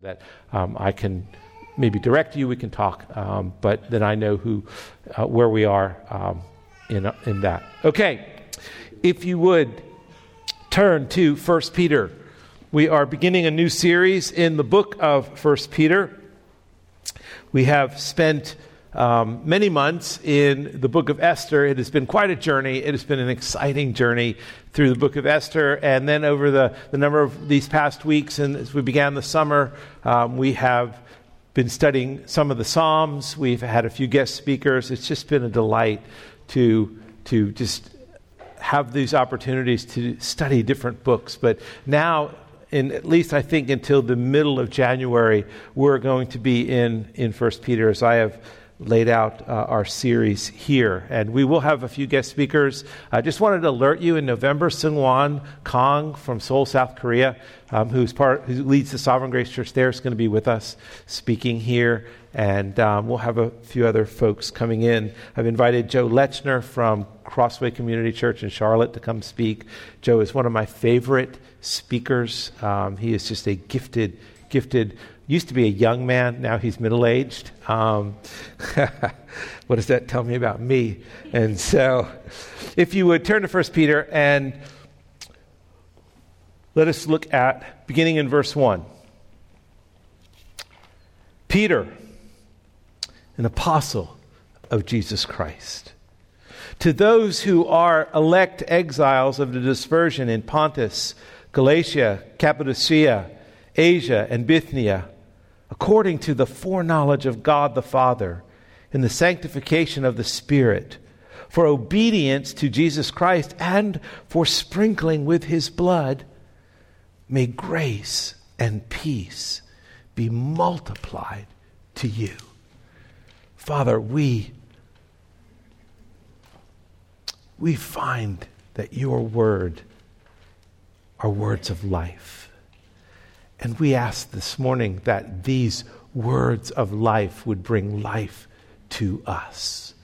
that um, I can maybe direct you, we can talk, um, but then I know who, uh, where we are um, in, in that. Okay, if you would turn to First Peter. We are beginning a new series in the book of First Peter. We have spent um, many months in the book of Esther. It has been quite a journey. It has been an exciting journey through the book of Esther. And then over the, the number of these past weeks, and as we began the summer, um, we have been studying some of the Psalms. We've had a few guest speakers. It's just been a delight to, to just have these opportunities to study different books. But now, in at least I think until the middle of January, we're going to be in in First Peter, as I have laid out uh, our series here. And we will have a few guest speakers. I just wanted to alert you in November, Seungwon Kong from Seoul, South Korea, um, who's part, who leads the Sovereign Grace Church there, is going to be with us speaking here. And um, we'll have a few other folks coming in. I've invited Joe Lechner from Crossway Community Church in Charlotte to come speak. Joe is one of my favorite speakers. Um, he is just a gifted, gifted used to be a young man, now he's middle aged. Um, what does that tell me about me? And so, if you would turn to 1 Peter and let us look at beginning in verse 1. Peter, an apostle of Jesus Christ. To those who are elect exiles of the dispersion in Pontus, Galatia, Cappadocia, Asia, and Bithynia, according to the foreknowledge of God the Father, in the sanctification of the Spirit, for obedience to Jesus Christ, and for sprinkling with his blood, may grace and peace be multiplied to you. Father, we, we find that your word are words of life. And we ask this morning that these words of life would bring life to us.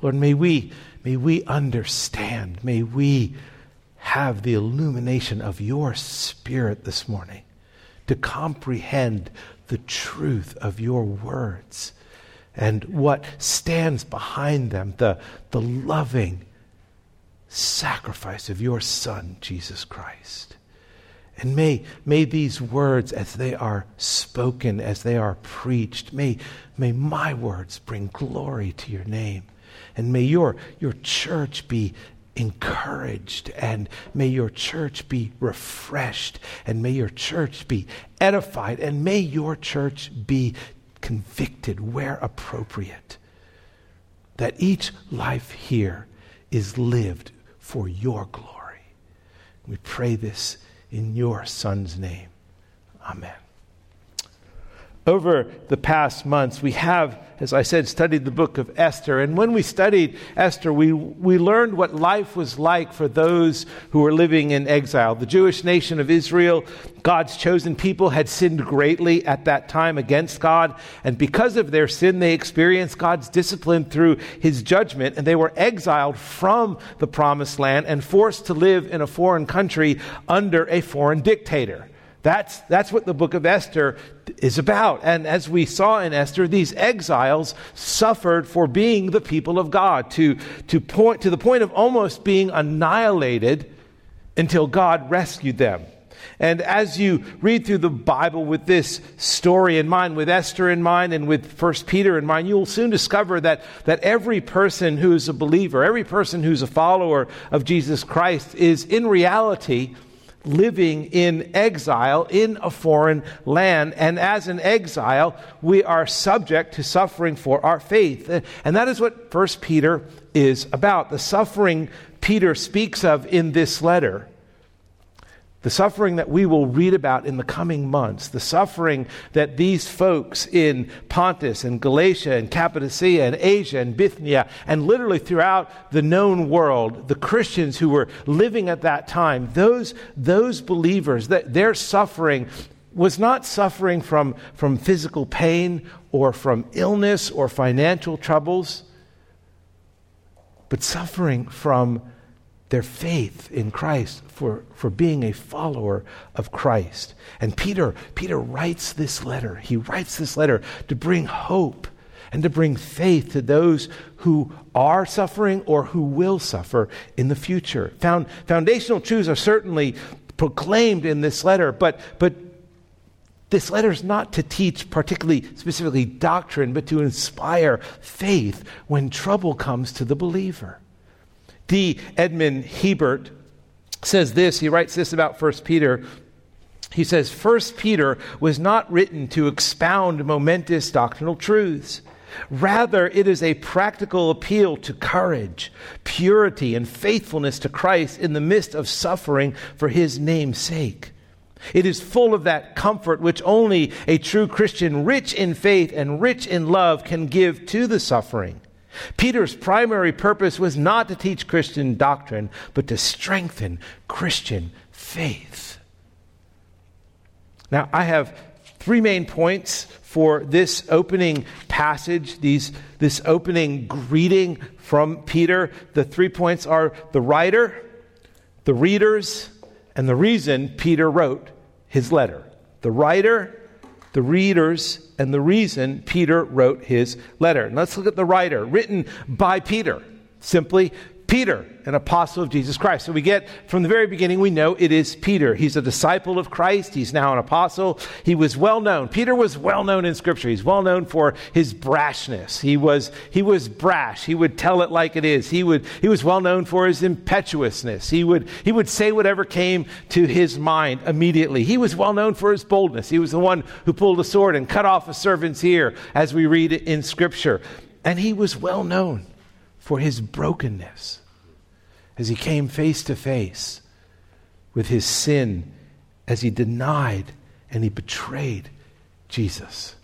Lord, may we, may we understand, may we have the illumination of your Spirit this morning to comprehend the truth of your words and what stands behind them, the, the loving sacrifice of your Son, Jesus Christ. And may, may these words, as they are spoken, as they are preached, may, may my words bring glory to your name. And may your, your church be encouraged, and may your church be refreshed, and may your church be edified, and may your church be convicted where appropriate. That each life here is lived for your glory. We pray this in your Son's name. Amen. Over the past months, we have, as I said, studied the book of Esther. And when we studied Esther, we, we learned what life was like for those who were living in exile. The Jewish nation of Israel, God's chosen people, had sinned greatly at that time against God. And because of their sin, they experienced God's discipline through his judgment. And they were exiled from the promised land and forced to live in a foreign country under a foreign dictator. That's, that's what the book of Esther is about. And as we saw in Esther, these exiles suffered for being the people of God to, to, point, to the point of almost being annihilated until God rescued them. And as you read through the Bible with this story in mind, with Esther in mind, and with First Peter in mind, you'll soon discover that, that every person who is a believer, every person who's a follower of Jesus Christ, is in reality living in exile in a foreign land. And as an exile, we are subject to suffering for our faith. And that is what First Peter is about. The suffering Peter speaks of in this letter the suffering that we will read about in the coming months, the suffering that these folks in Pontus and Galatia and Cappadocia and Asia and Bithynia and literally throughout the known world, the Christians who were living at that time, those, those believers, that their suffering was not suffering from, from physical pain or from illness or financial troubles, but suffering from their faith in Christ, for, for being a follower of Christ. And Peter, Peter writes this letter. He writes this letter to bring hope and to bring faith to those who are suffering or who will suffer in the future. Found, foundational truths are certainly proclaimed in this letter, but, but this letter is not to teach particularly specifically doctrine, but to inspire faith when trouble comes to the believer. D. Edmond Hiebert says this, he writes this about 1 Peter. He says, 1 Peter was not written to expound momentous doctrinal truths. Rather, it is a practical appeal to courage, purity, and faithfulness to Christ in the midst of suffering for his name's sake. It is full of that comfort which only a true Christian, rich in faith and rich in love, can give to the suffering. Peter's primary purpose was not to teach Christian doctrine, but to strengthen Christian faith. Now, I have three main points for this opening passage, these, this opening greeting from Peter. The three points are the writer, the readers, and the reason Peter wrote his letter. The writer, the readers, and the reason Peter wrote his letter. And let's look at the writer, written by Peter. Simply, Peter, an apostle of Jesus Christ. So we get from the very beginning, we know it is Peter. He's a disciple of Christ. He's now an apostle. He was well known. Peter was well known in Scripture. He's well known for his brashness. He was, he was brash. He would tell it like it is. He, would, he was well known for his impetuousness. He would, he would say whatever came to his mind immediately. He was well known for his boldness. He was the one who pulled a sword and cut off a servant's ear, as we read in Scripture. And he was well known for his brokenness as he came face to face with his sin, as he denied and he betrayed Jesus.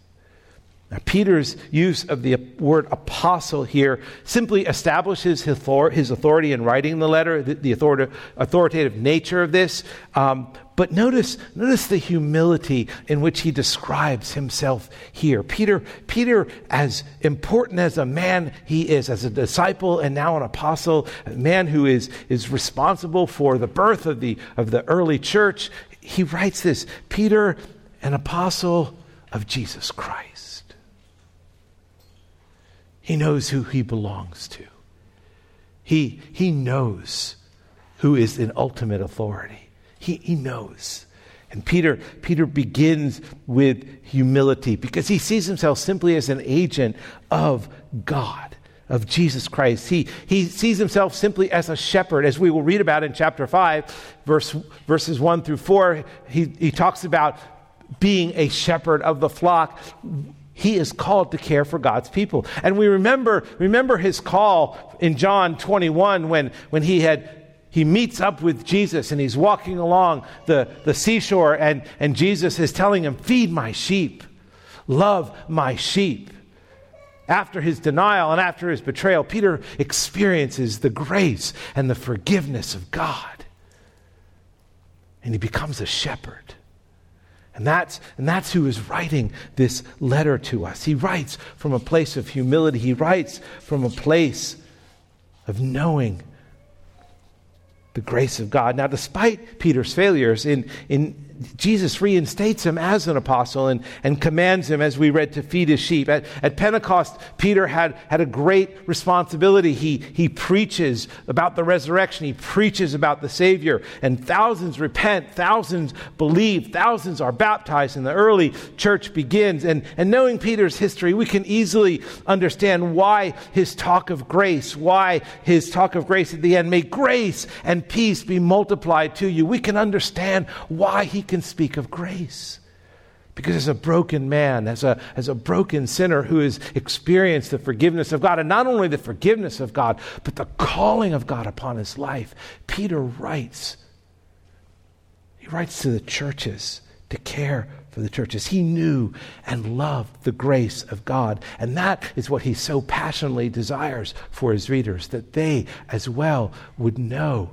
Now, Peter's use of the word apostle here simply establishes his authority in writing the letter, the authoritative nature of this. Um, but notice, notice the humility in which he describes himself here. Peter, Peter, as important as a man he is, as a disciple and now an apostle, a man who is, is responsible for the birth of the, of the early church, he writes this Peter, an apostle of Jesus Christ. He knows who he belongs to. He, he knows who is in ultimate authority. He, he knows. And Peter, Peter begins with humility because he sees himself simply as an agent of God, of Jesus Christ. He, he sees himself simply as a shepherd, as we will read about in chapter 5, verse, verses 1 through 4. He, he talks about being a shepherd of the flock he is called to care for God's people. And we remember, remember his call in John 21 when, when he had he meets up with Jesus and he's walking along the, the seashore and, and Jesus is telling him, Feed my sheep, love my sheep. After his denial and after his betrayal, Peter experiences the grace and the forgiveness of God. And he becomes a shepherd. And that's, and that's who is writing this letter to us. He writes from a place of humility, he writes from a place of knowing the grace of God. Now, despite Peter's failures in, in Jesus reinstates him as an apostle and, and commands him, as we read, to feed his sheep. At, at Pentecost, Peter had, had a great responsibility. He, he preaches about the resurrection, he preaches about the Savior, and thousands repent, thousands believe, thousands are baptized, and the early church begins. And, and knowing Peter's history, we can easily understand why his talk of grace, why his talk of grace at the end, may grace and peace be multiplied to you. We can understand why he can speak of grace. Because as a broken man, as a, as a broken sinner who has experienced the forgiveness of God, and not only the forgiveness of God, but the calling of God upon his life, Peter writes. He writes to the churches to care for the churches. He knew and loved the grace of God. And that is what he so passionately desires for his readers, that they as well would know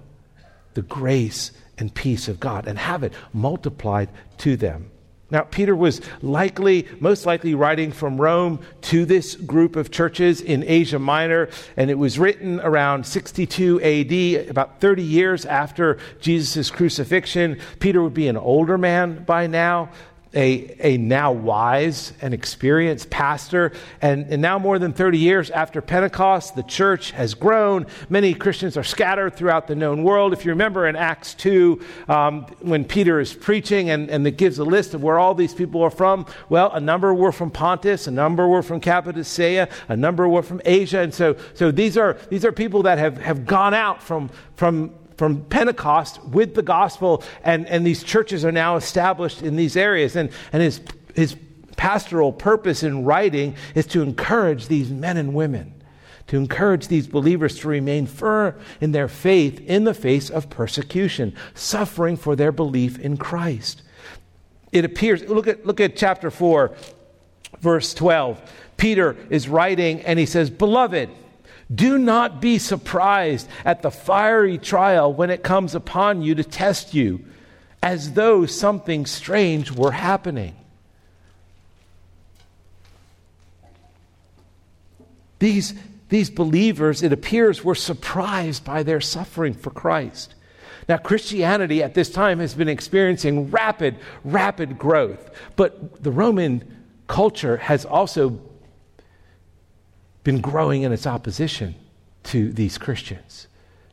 the grace and peace of God and have it multiplied to them. Now, Peter was likely, most likely, writing from Rome to this group of churches in Asia Minor, and it was written around 62 AD, about 30 years after Jesus' crucifixion. Peter would be an older man by now a, a now wise and experienced pastor. And, and now, more than 30 years after Pentecost, the church has grown. Many Christians are scattered throughout the known world. If you remember in Acts 2, um, when Peter is preaching and, and it gives a list of where all these people are from, well, a number were from Pontus, a number were from Cappadocia, a number were from Asia. And so, so these, are, these are people that have, have gone out from, from from Pentecost with the gospel, and, and these churches are now established in these areas. And, and his, his pastoral purpose in writing is to encourage these men and women, to encourage these believers to remain firm in their faith in the face of persecution, suffering for their belief in Christ. It appears, look at, look at chapter 4, verse 12. Peter is writing and he says, Beloved, do not be surprised at the fiery trial when it comes upon you to test you, as though something strange were happening. These, these believers, it appears, were surprised by their suffering for Christ. Now, Christianity at this time has been experiencing rapid, rapid growth, but the Roman culture has also been growing in its opposition to these Christians,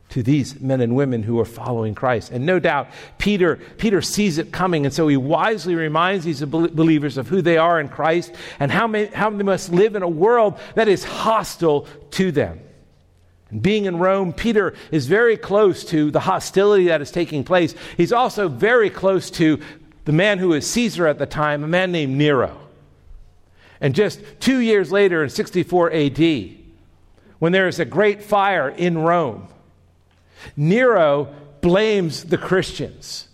to these men and women who are following Christ. And no doubt, Peter, Peter sees it coming, and so he wisely reminds these believers of who they are in Christ and how, may, how they must live in a world that is hostile to them. Being in Rome, Peter is very close to the hostility that is taking place. He's also very close to the man who was Caesar at the time, a man named Nero. And just two years later, in 64 AD, when there is a great fire in Rome, Nero blames the Christians,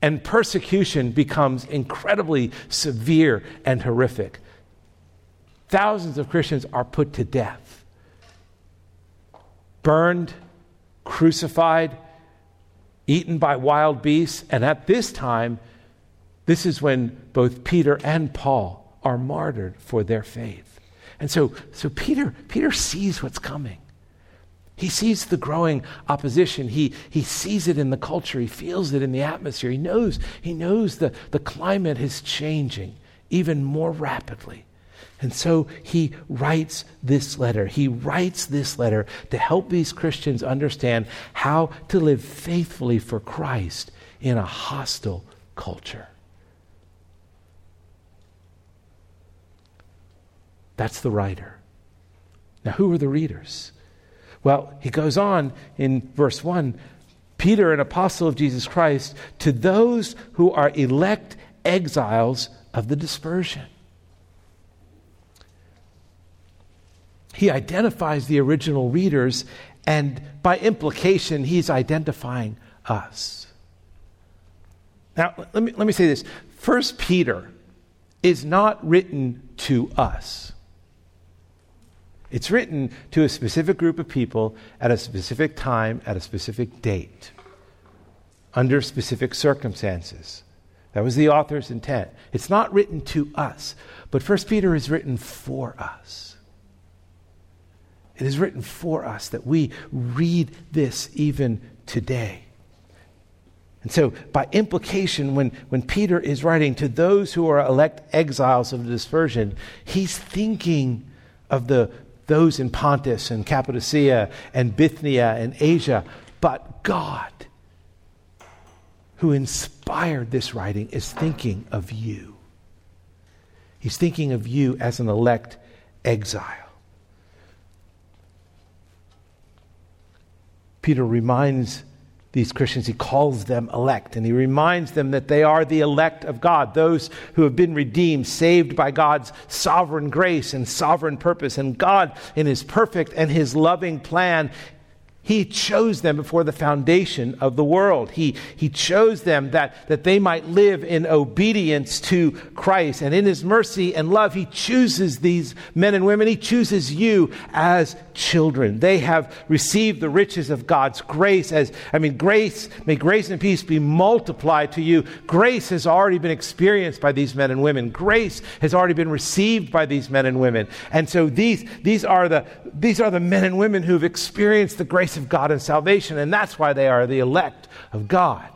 and persecution becomes incredibly severe and horrific. Thousands of Christians are put to death, burned, crucified, eaten by wild beasts, and at this time, this is when both Peter and Paul are martyred for their faith. And so, so Peter, Peter sees what's coming. He sees the growing opposition. He, he sees it in the culture. He feels it in the atmosphere. He knows, he knows the, the climate is changing even more rapidly. And so he writes this letter. He writes this letter to help these Christians understand how to live faithfully for Christ in a hostile culture. That's the writer. Now, who are the readers? Well, he goes on in verse 1 Peter, an apostle of Jesus Christ, to those who are elect exiles of the dispersion. He identifies the original readers, and by implication, he's identifying us. Now, let me, let me say this. First Peter is not written to us. It's written to a specific group of people at a specific time, at a specific date, under specific circumstances. That was the author's intent. It's not written to us, but First Peter is written for us. It is written for us that we read this even today. And so, by implication, when, when Peter is writing to those who are elect exiles of the dispersion, he's thinking of the those in Pontus and Cappadocia and Bithynia and Asia, but God, who inspired this writing, is thinking of you. He's thinking of you as an elect exile. Peter reminds these Christians, he calls them elect, and he reminds them that they are the elect of God, those who have been redeemed, saved by God's sovereign grace and sovereign purpose. And God, in his perfect and his loving plan, He chose them before the foundation of the world. He, he chose them that, that they might live in obedience to Christ. And in His mercy and love, He chooses these men and women. He chooses you as children. They have received the riches of God's grace. As I mean, grace, may grace and peace be multiplied to you. Grace has already been experienced by these men and women. Grace has already been received by these men and women. And so these, these, are, the, these are the men and women who've experienced the grace of God and salvation, and that's why they are the elect of God.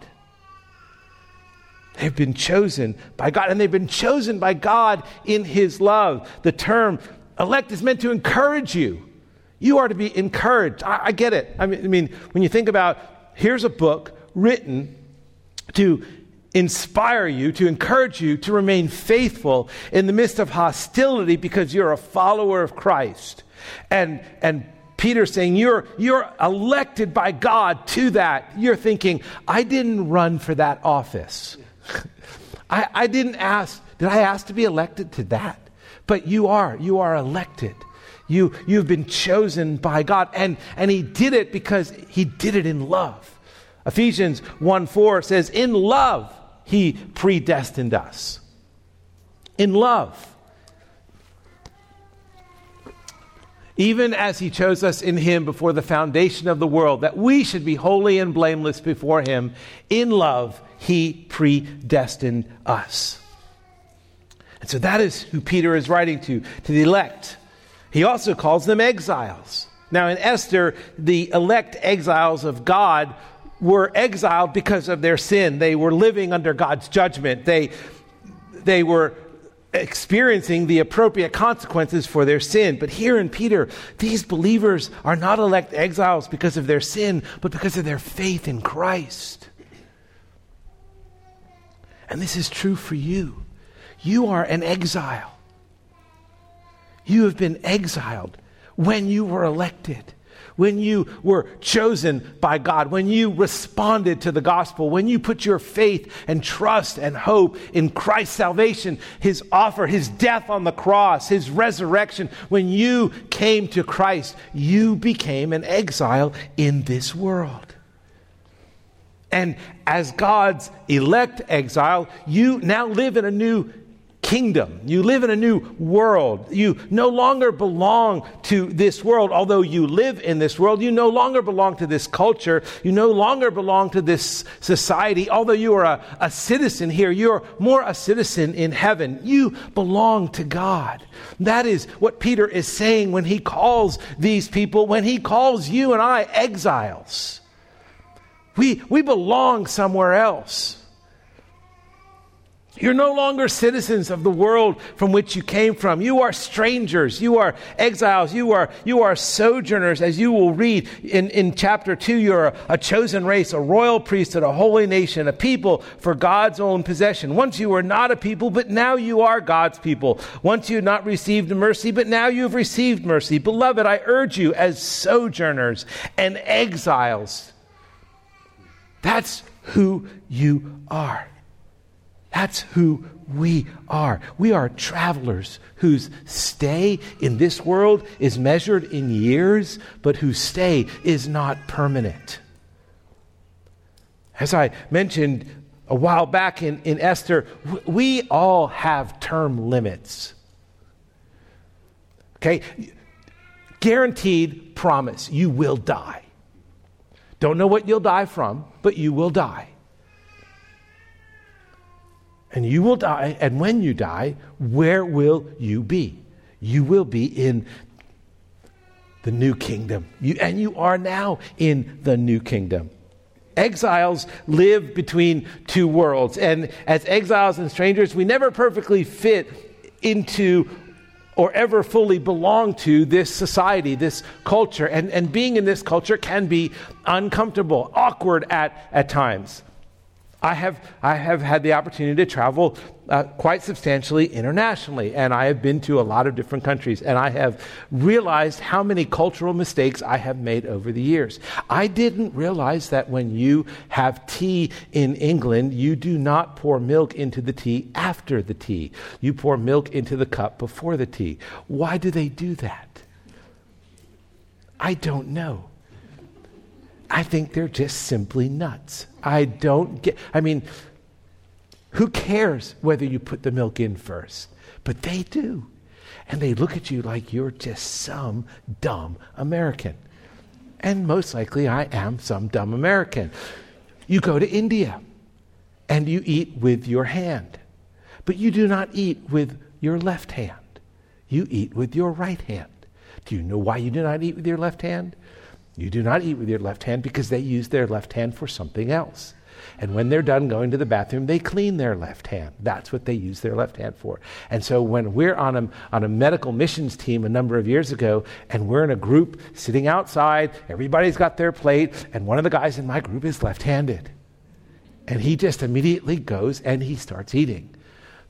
They've been chosen by God, and they've been chosen by God in His love. The term elect is meant to encourage you. You are to be encouraged. I, I get it. I mean, I mean, when you think about here's a book written to inspire you, to encourage you to remain faithful in the midst of hostility because you're a follower of Christ. And, and Peter saying, you're, you're elected by God to that. You're thinking, I didn't run for that office. I, I didn't ask, did I ask to be elected to that? But you are, you are elected. You, you've been chosen by God. And, and He did it because He did it in love. Ephesians 1 4 says, In love, He predestined us. In love. even as he chose us in him before the foundation of the world, that we should be holy and blameless before him. In love, he predestined us. And so that is who Peter is writing to, to the elect. He also calls them exiles. Now, in Esther, the elect exiles of God were exiled because of their sin. They were living under God's judgment. They, they were experiencing the appropriate consequences for their sin. But here in Peter, these believers are not elect exiles because of their sin, but because of their faith in Christ. And this is true for you. You are an exile. You have been exiled when you were elected when you were chosen by God, when you responded to the gospel, when you put your faith and trust and hope in Christ's salvation, his offer, his death on the cross, his resurrection, when you came to Christ, you became an exile in this world. And as God's elect exile, you now live in a new kingdom. You live in a new world. You no longer belong to this world. Although you live in this world, you no longer belong to this culture. You no longer belong to this society. Although you are a, a citizen here, you're more a citizen in heaven. You belong to God. That is what Peter is saying when he calls these people, when he calls you and I exiles. We, we belong somewhere else. You're no longer citizens of the world from which you came from. You are strangers. You are exiles. You are, you are sojourners, as you will read in, in chapter 2. You're a, a chosen race, a royal priesthood, a holy nation, a people for God's own possession. Once you were not a people, but now you are God's people. Once you had not received mercy, but now you have received mercy. Beloved, I urge you as sojourners and exiles. That's who you are. That's who we are. We are travelers whose stay in this world is measured in years, but whose stay is not permanent. As I mentioned a while back in, in Esther, we all have term limits. Okay? Guaranteed promise you will die. Don't know what you'll die from, but you will die and you will die. And when you die, where will you be? You will be in the new kingdom. You, and you are now in the new kingdom. Exiles live between two worlds. And as exiles and strangers, we never perfectly fit into or ever fully belong to this society, this culture. And, and being in this culture can be uncomfortable, awkward at, at times. I have, I have had the opportunity to travel uh, quite substantially internationally, and I have been to a lot of different countries, and I have realized how many cultural mistakes I have made over the years. I didn't realize that when you have tea in England, you do not pour milk into the tea after the tea. You pour milk into the cup before the tea. Why do they do that? I don't know. I think they're just simply nuts. I don't get, I mean, who cares whether you put the milk in first? But they do. And they look at you like you're just some dumb American. And most likely I am some dumb American. You go to India and you eat with your hand, but you do not eat with your left hand. You eat with your right hand. Do you know why you do not eat with your left hand? You do not eat with your left hand because they use their left hand for something else. And when they're done going to the bathroom, they clean their left hand. That's what they use their left hand for. And so when we're on a, on a medical missions team a number of years ago, and we're in a group sitting outside, everybody's got their plate, and one of the guys in my group is left handed. And he just immediately goes and he starts eating.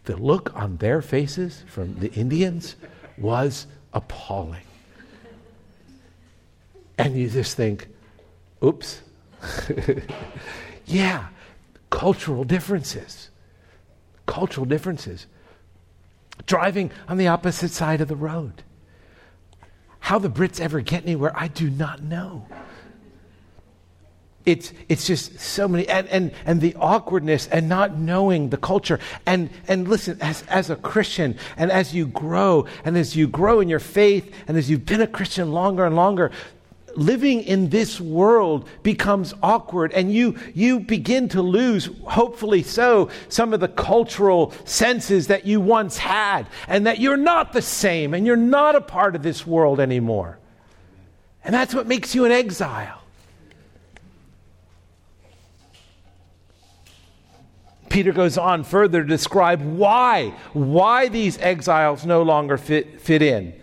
The look on their faces from the Indians was appalling. And you just think, oops. yeah, cultural differences. Cultural differences. Driving on the opposite side of the road. How the Brits ever get anywhere, I do not know. It's, it's just so many, and, and, and the awkwardness and not knowing the culture. And, and listen, as, as a Christian, and as you grow, and as you grow in your faith, and as you've been a Christian longer and longer, living in this world becomes awkward and you, you begin to lose, hopefully so, some of the cultural senses that you once had and that you're not the same and you're not a part of this world anymore. And that's what makes you an exile. Peter goes on further to describe why, why these exiles no longer fit, fit in.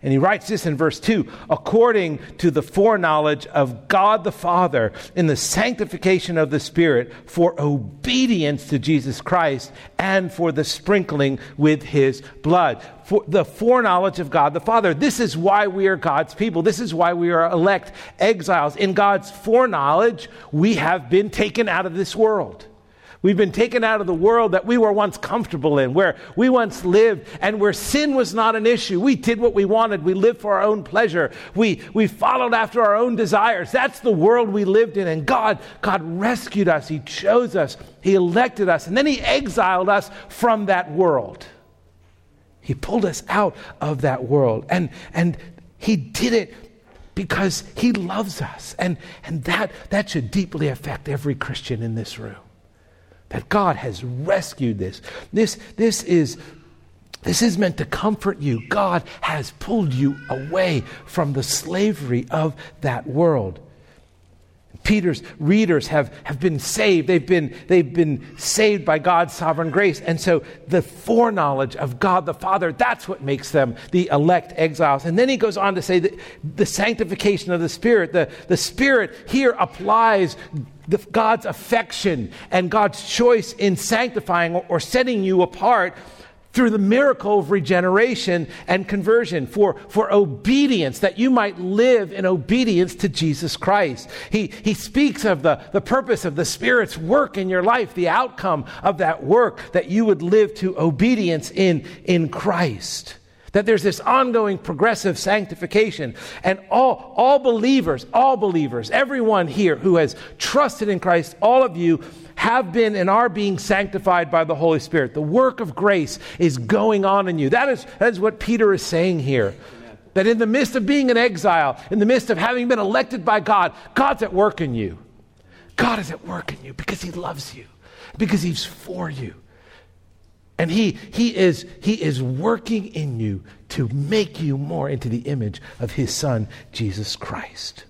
And he writes this in verse 2 according to the foreknowledge of God the Father in the sanctification of the Spirit for obedience to Jesus Christ and for the sprinkling with his blood. For the foreknowledge of God the Father. This is why we are God's people. This is why we are elect exiles. In God's foreknowledge, we have been taken out of this world. We've been taken out of the world that we were once comfortable in, where we once lived, and where sin was not an issue. We did what we wanted. We lived for our own pleasure. We, we followed after our own desires. That's the world we lived in. And God, God rescued us. He chose us. He elected us. And then He exiled us from that world. He pulled us out of that world. And, and He did it because He loves us. And, and that, that should deeply affect every Christian in this room that God has rescued this. This, this is this is meant to comfort you. God has pulled you away from the slavery of that world. Peter's readers have, have been saved. They've been, they've been saved by God's sovereign grace. And so the foreknowledge of God the Father, that's what makes them the elect exiles. And then he goes on to say that the sanctification of the Spirit, the, the Spirit here applies the, God's affection and God's choice in sanctifying or, or setting you apart through the miracle of regeneration and conversion, for, for obedience, that you might live in obedience to Jesus Christ. He, he speaks of the, the purpose of the Spirit's work in your life, the outcome of that work, that you would live to obedience in, in Christ. That there's this ongoing progressive sanctification. And all, all believers, all believers, everyone here who has trusted in Christ, all of you have been and are being sanctified by the Holy Spirit. The work of grace is going on in you. That is, that is what Peter is saying here. That in the midst of being an exile, in the midst of having been elected by God, God's at work in you. God is at work in you because He loves you, because He's for you. And he, he, is, he is working in you to make you more into the image of his son, Jesus Christ.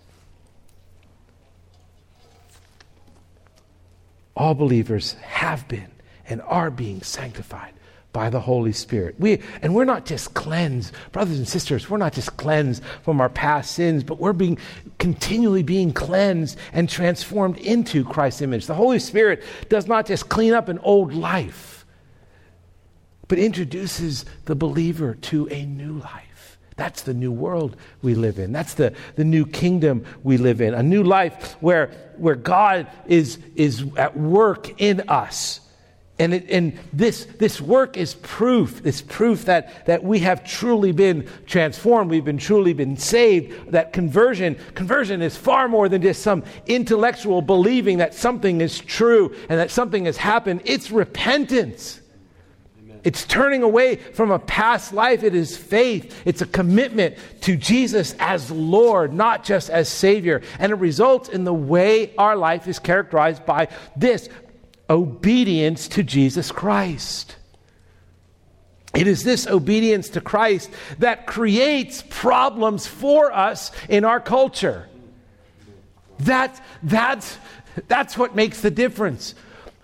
All believers have been and are being sanctified by the Holy Spirit. We, and we're not just cleansed, brothers and sisters, we're not just cleansed from our past sins, but we're being continually being cleansed and transformed into Christ's image. The Holy Spirit does not just clean up an old life but introduces the believer to a new life. That's the new world we live in. That's the, the new kingdom we live in. A new life where, where God is, is at work in us And, it, and this, this work is proof. It's proof that, that we have truly been transformed. We've been truly been saved. That conversion, conversion is far more than just some intellectual believing that something is true and that something has happened. It's repentance. It's turning away from a past life. It is faith. It's a commitment to Jesus as Lord, not just as Savior. And it results in the way our life is characterized by this obedience to Jesus Christ. It is this obedience to Christ that creates problems for us in our culture. That, that's, that's what makes the difference.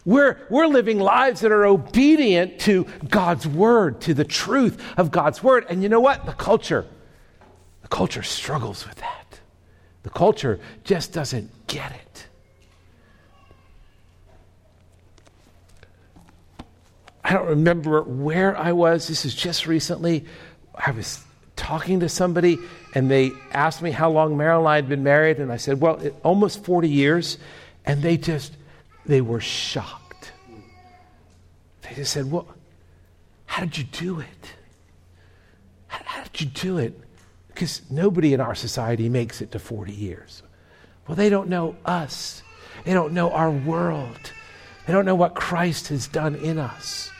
We're, we're living lives that are obedient to God's word, to the truth of God's word. And you know what? The culture, the culture struggles with that. The culture just doesn't get it. I don't remember where I was. This is just recently. I was talking to somebody and they asked me how long Marilyn had been married. And I said, well, it, almost 40 years. And they just, they were shocked. They just said, well, how did you do it? How, how did you do it? Because nobody in our society makes it to 40 years. Well, they don't know us. They don't know our world. They don't know what Christ has done in us.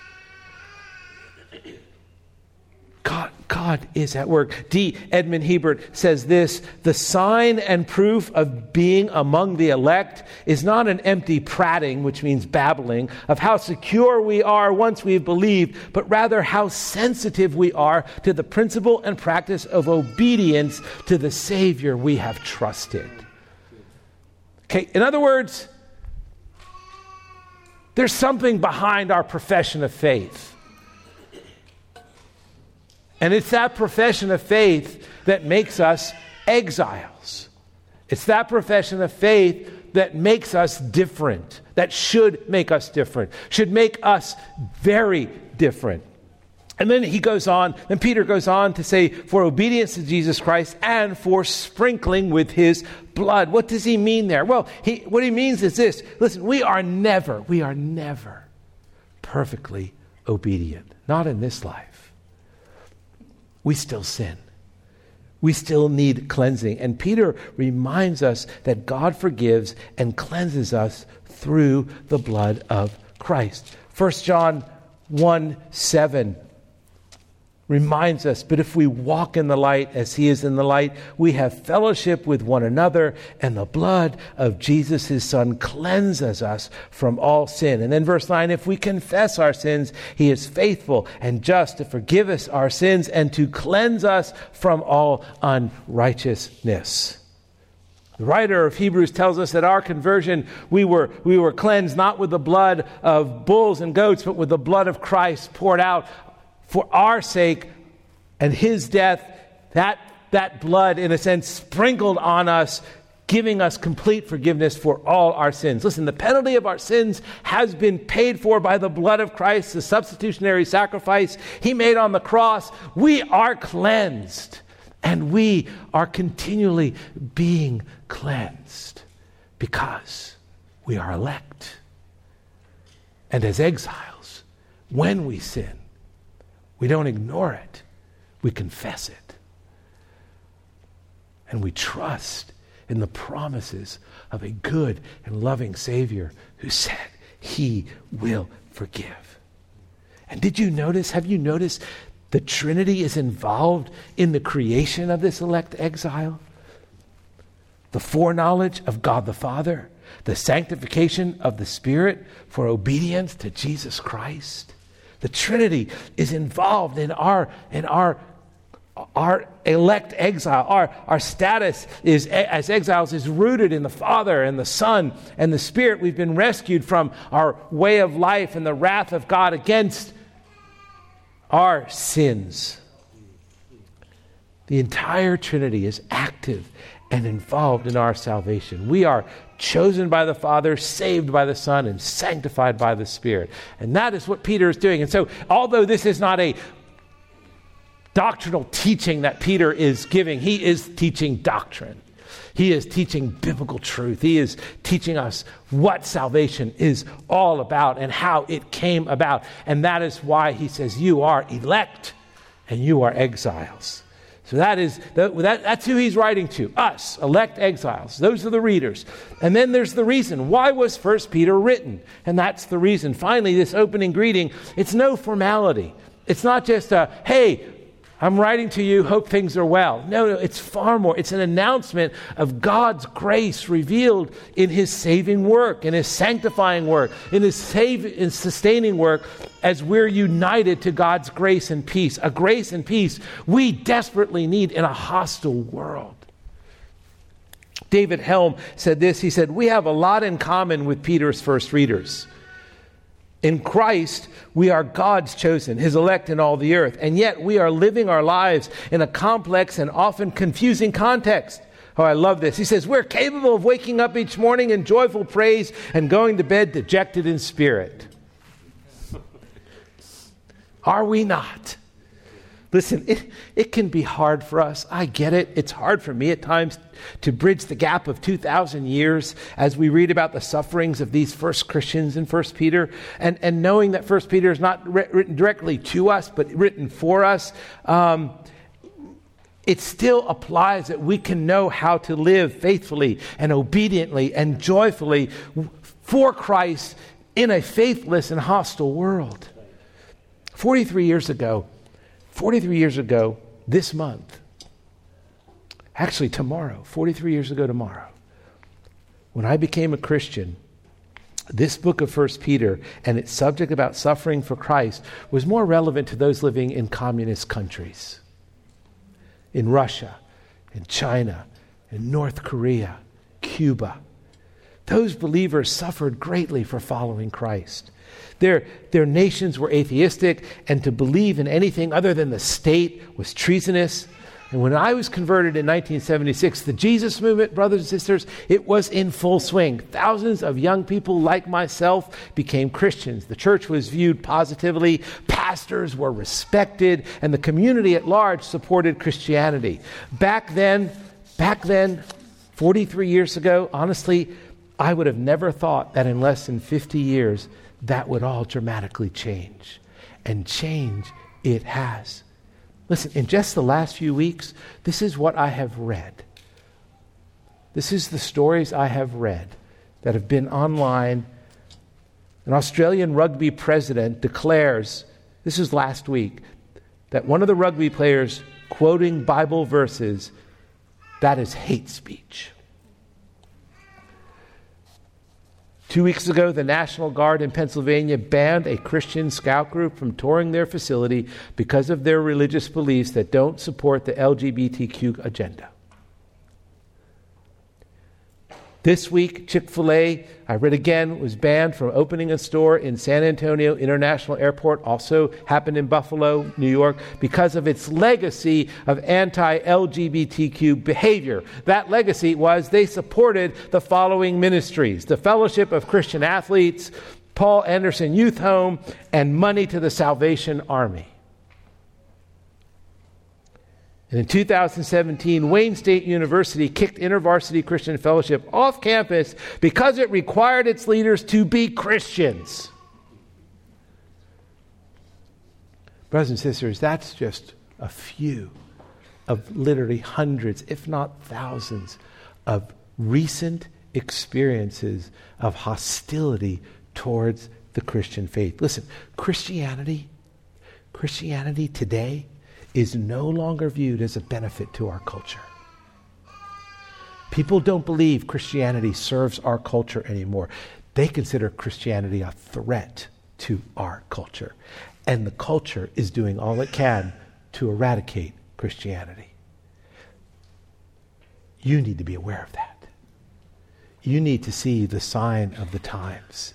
God, God is at work. D. Edmond Hiebert says this The sign and proof of being among the elect is not an empty prating, which means babbling, of how secure we are once we've believed, but rather how sensitive we are to the principle and practice of obedience to the Savior we have trusted. Okay, in other words, there's something behind our profession of faith. And it's that profession of faith that makes us exiles. It's that profession of faith that makes us different, that should make us different, should make us very different. And then he goes on, then Peter goes on to say, for obedience to Jesus Christ and for sprinkling with his blood. What does he mean there? Well, he, what he means is this listen, we are never, we are never perfectly obedient, not in this life we still sin. We still need cleansing. And Peter reminds us that God forgives and cleanses us through the blood of Christ. 1 John 1 7 reminds us, but if we walk in the light as he is in the light, we have fellowship with one another, and the blood of Jesus, his son, cleanses us from all sin. And then verse 9, if we confess our sins, he is faithful and just to forgive us our sins and to cleanse us from all unrighteousness. The writer of Hebrews tells us that our conversion, we were, we were cleansed not with the blood of bulls and goats, but with the blood of Christ poured out for our sake and his death, that, that blood, in a sense, sprinkled on us, giving us complete forgiveness for all our sins. Listen, the penalty of our sins has been paid for by the blood of Christ, the substitutionary sacrifice he made on the cross. We are cleansed, and we are continually being cleansed because we are elect. And as exiles, when we sin, we don't ignore it, we confess it. And we trust in the promises of a good and loving Savior who said he will forgive. And did you notice, have you noticed the Trinity is involved in the creation of this elect exile? The foreknowledge of God the Father, the sanctification of the Spirit for obedience to Jesus Christ, the Trinity is involved in our, in our, our elect exile. Our, our status is, as exiles is rooted in the Father and the Son and the Spirit. We've been rescued from our way of life and the wrath of God against our sins. The entire Trinity is active and involved in our salvation. We are chosen by the Father, saved by the Son, and sanctified by the Spirit. And that is what Peter is doing. And so, although this is not a doctrinal teaching that Peter is giving, he is teaching doctrine. He is teaching biblical truth. He is teaching us what salvation is all about and how it came about. And that is why he says, You are elect and you are exiles. So that is that, that's who he's writing to us, elect exiles. Those are the readers. And then there's the reason. Why was First Peter written? And that's the reason. Finally, this opening greeting, it's no formality. It's not just a, hey, I'm writing to you, hope things are well. No, no, it's far more. It's an announcement of God's grace revealed in His saving work, in His sanctifying work, in His save, in sustaining work as we're united to God's grace and peace. A grace and peace we desperately need in a hostile world. David Helm said this. He said, We have a lot in common with Peter's first readers. In Christ, we are God's chosen, his elect in all the earth, and yet we are living our lives in a complex and often confusing context. Oh, I love this. He says, We're capable of waking up each morning in joyful praise and going to bed dejected in spirit. Are we not? Listen, it, it can be hard for us. I get it. It's hard for me at times to bridge the gap of 2,000 years as we read about the sufferings of these first Christians in 1 Peter. And, and knowing that 1 Peter is not written directly to us, but written for us, um, it still applies that we can know how to live faithfully and obediently and joyfully for Christ in a faithless and hostile world. 43 years ago, 43 years ago, this month, actually tomorrow, 43 years ago tomorrow, when I became a Christian, this book of 1 Peter and its subject about suffering for Christ was more relevant to those living in communist countries, in Russia, in China, in North Korea, Cuba. Those believers suffered greatly for following Christ. Their, their nations were atheistic, and to believe in anything other than the state was treasonous. And when I was converted in 1976, the Jesus movement, brothers and sisters, it was in full swing. Thousands of young people like myself became Christians. The church was viewed positively, pastors were respected, and the community at large supported Christianity. Back then, back then, 43 years ago, honestly, I would have never thought that in less than 50 years that would all dramatically change. And change it has. Listen, in just the last few weeks, this is what I have read. This is the stories I have read that have been online. An Australian rugby president declares, this is last week, that one of the rugby players quoting Bible verses, that is hate speech. Two weeks ago, the National Guard in Pennsylvania banned a Christian scout group from touring their facility because of their religious beliefs that don't support the LGBTQ agenda. This week, Chick fil A, I read again, was banned from opening a store in San Antonio International Airport, also happened in Buffalo, New York, because of its legacy of anti LGBTQ behavior. That legacy was they supported the following ministries the Fellowship of Christian Athletes, Paul Anderson Youth Home, and Money to the Salvation Army. And in 2017, Wayne State University kicked InterVarsity Christian Fellowship off campus because it required its leaders to be Christians. Brothers and sisters, that's just a few of literally hundreds, if not thousands, of recent experiences of hostility towards the Christian faith. Listen, Christianity, Christianity today is no longer viewed as a benefit to our culture. People don't believe Christianity serves our culture anymore. They consider Christianity a threat to our culture. And the culture is doing all it can to eradicate Christianity. You need to be aware of that. You need to see the sign of the times.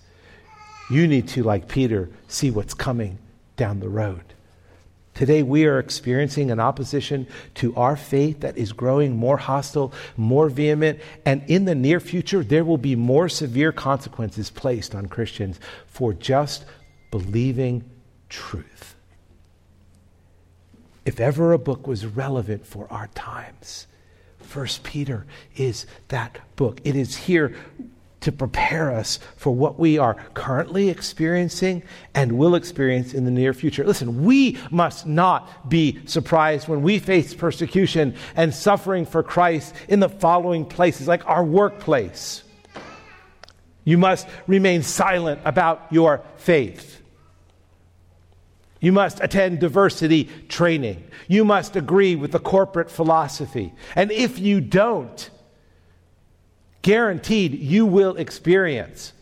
You need to, like Peter, see what's coming down the road. Today, we are experiencing an opposition to our faith that is growing more hostile, more vehement, and in the near future, there will be more severe consequences placed on Christians for just believing truth. If ever a book was relevant for our times, First Peter is that book. It is here to prepare us for what we are currently experiencing and will experience in the near future. Listen, we must not be surprised when we face persecution and suffering for Christ in the following places, like our workplace. You must remain silent about your faith. You must attend diversity training. You must agree with the corporate philosophy. And if you don't, guaranteed you will experience.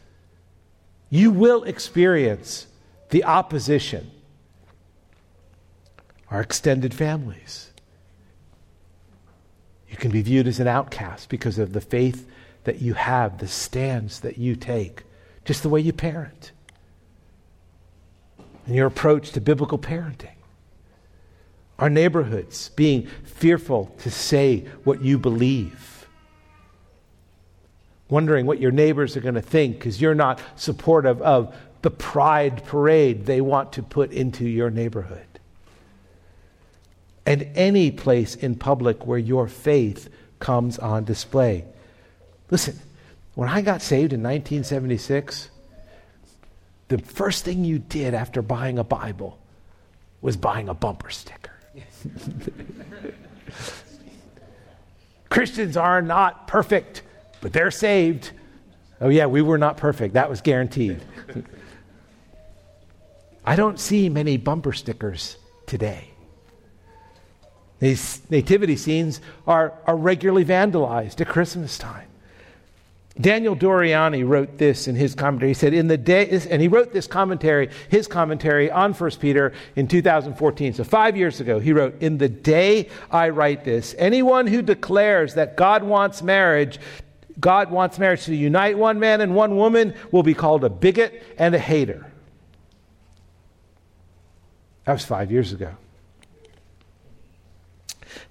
You will experience the opposition. Our extended families. You can be viewed as an outcast because of the faith that you have, the stands that you take, just the way you parent, and your approach to biblical parenting. Our neighborhoods being fearful to say what you believe wondering what your neighbors are going to think because you're not supportive of the pride parade they want to put into your neighborhood. And any place in public where your faith comes on display. Listen, when I got saved in 1976, the first thing you did after buying a Bible was buying a bumper sticker. Christians are not perfect but they're saved. Oh, yeah, we were not perfect. That was guaranteed. I don't see many bumper stickers today. These nativity scenes are, are regularly vandalized at Christmas time. Daniel Doriani wrote this in his commentary. He said, In the day, and he wrote this commentary, his commentary on 1 Peter in 2014. So five years ago, he wrote, In the day I write this, anyone who declares that God wants marriage God wants marriage to unite one man and one woman will be called a bigot and a hater. That was five years ago.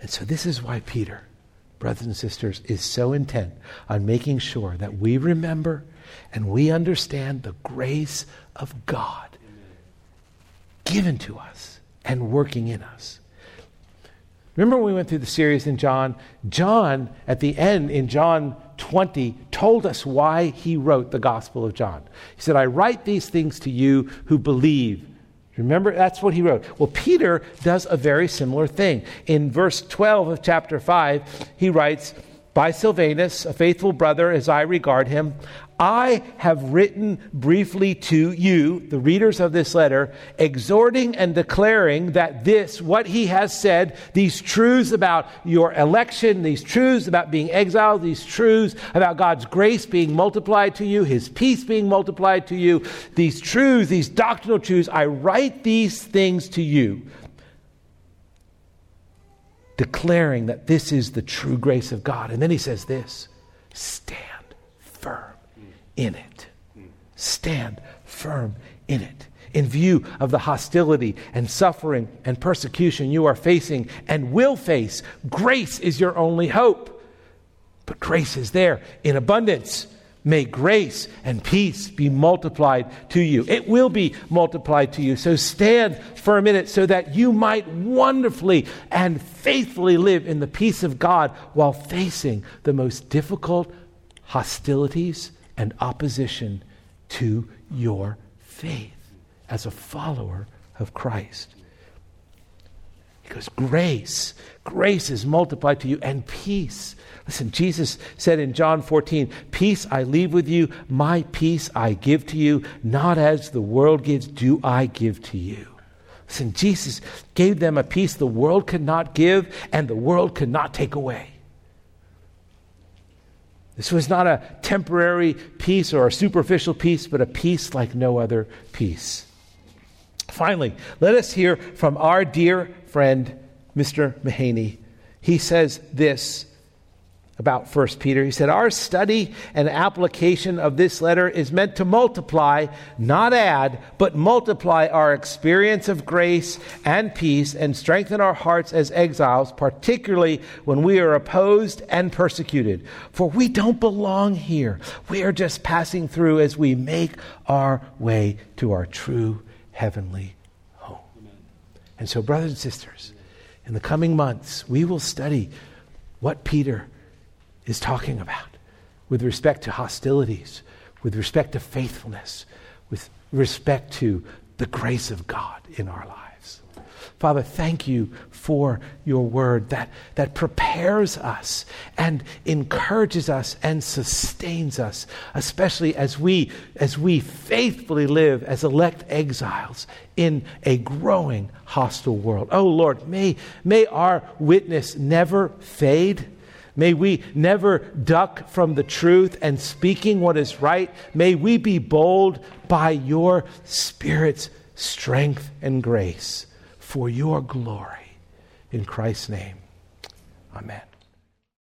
And so, this is why Peter, brothers and sisters, is so intent on making sure that we remember and we understand the grace of God given to us and working in us. Remember when we went through the series in John? John, at the end in John 20, told us why he wrote the Gospel of John. He said, I write these things to you who believe. Remember, that's what he wrote. Well, Peter does a very similar thing. In verse 12 of chapter 5, he writes, By Silvanus, a faithful brother as I regard him, I have written briefly to you, the readers of this letter, exhorting and declaring that this, what he has said, these truths about your election, these truths about being exiled, these truths about God's grace being multiplied to you, his peace being multiplied to you, these truths, these doctrinal truths, I write these things to you, declaring that this is the true grace of God. And then he says this stand firm in it. Stand firm in it. In view of the hostility and suffering and persecution you are facing and will face, grace is your only hope. But grace is there in abundance. May grace and peace be multiplied to you. It will be multiplied to you. So stand firm in it so that you might wonderfully and faithfully live in the peace of God while facing the most difficult hostilities and opposition to your faith as a follower of Christ. Because grace, grace is multiplied to you and peace. Listen, Jesus said in John 14, Peace I leave with you, my peace I give to you, not as the world gives, do I give to you. Listen, Jesus gave them a peace the world could not give and the world could not take away. This was not a temporary peace or a superficial peace, but a peace like no other peace. Finally, let us hear from our dear friend, Mr. Mahaney. He says this about 1 Peter. He said, Our study and application of this letter is meant to multiply, not add, but multiply our experience of grace and peace and strengthen our hearts as exiles, particularly when we are opposed and persecuted. For we don't belong here. We are just passing through as we make our way to our true heavenly home. And so, brothers and sisters, in the coming months, we will study what Peter is talking about with respect to hostilities, with respect to faithfulness, with respect to the grace of God in our lives. Father, thank you for your word that, that prepares us and encourages us and sustains us, especially as we, as we faithfully live as elect exiles in a growing hostile world. Oh Lord, may, may our witness never fade. May we never duck from the truth and speaking what is right. May we be bold by your Spirit's strength and grace for your glory. In Christ's name, amen.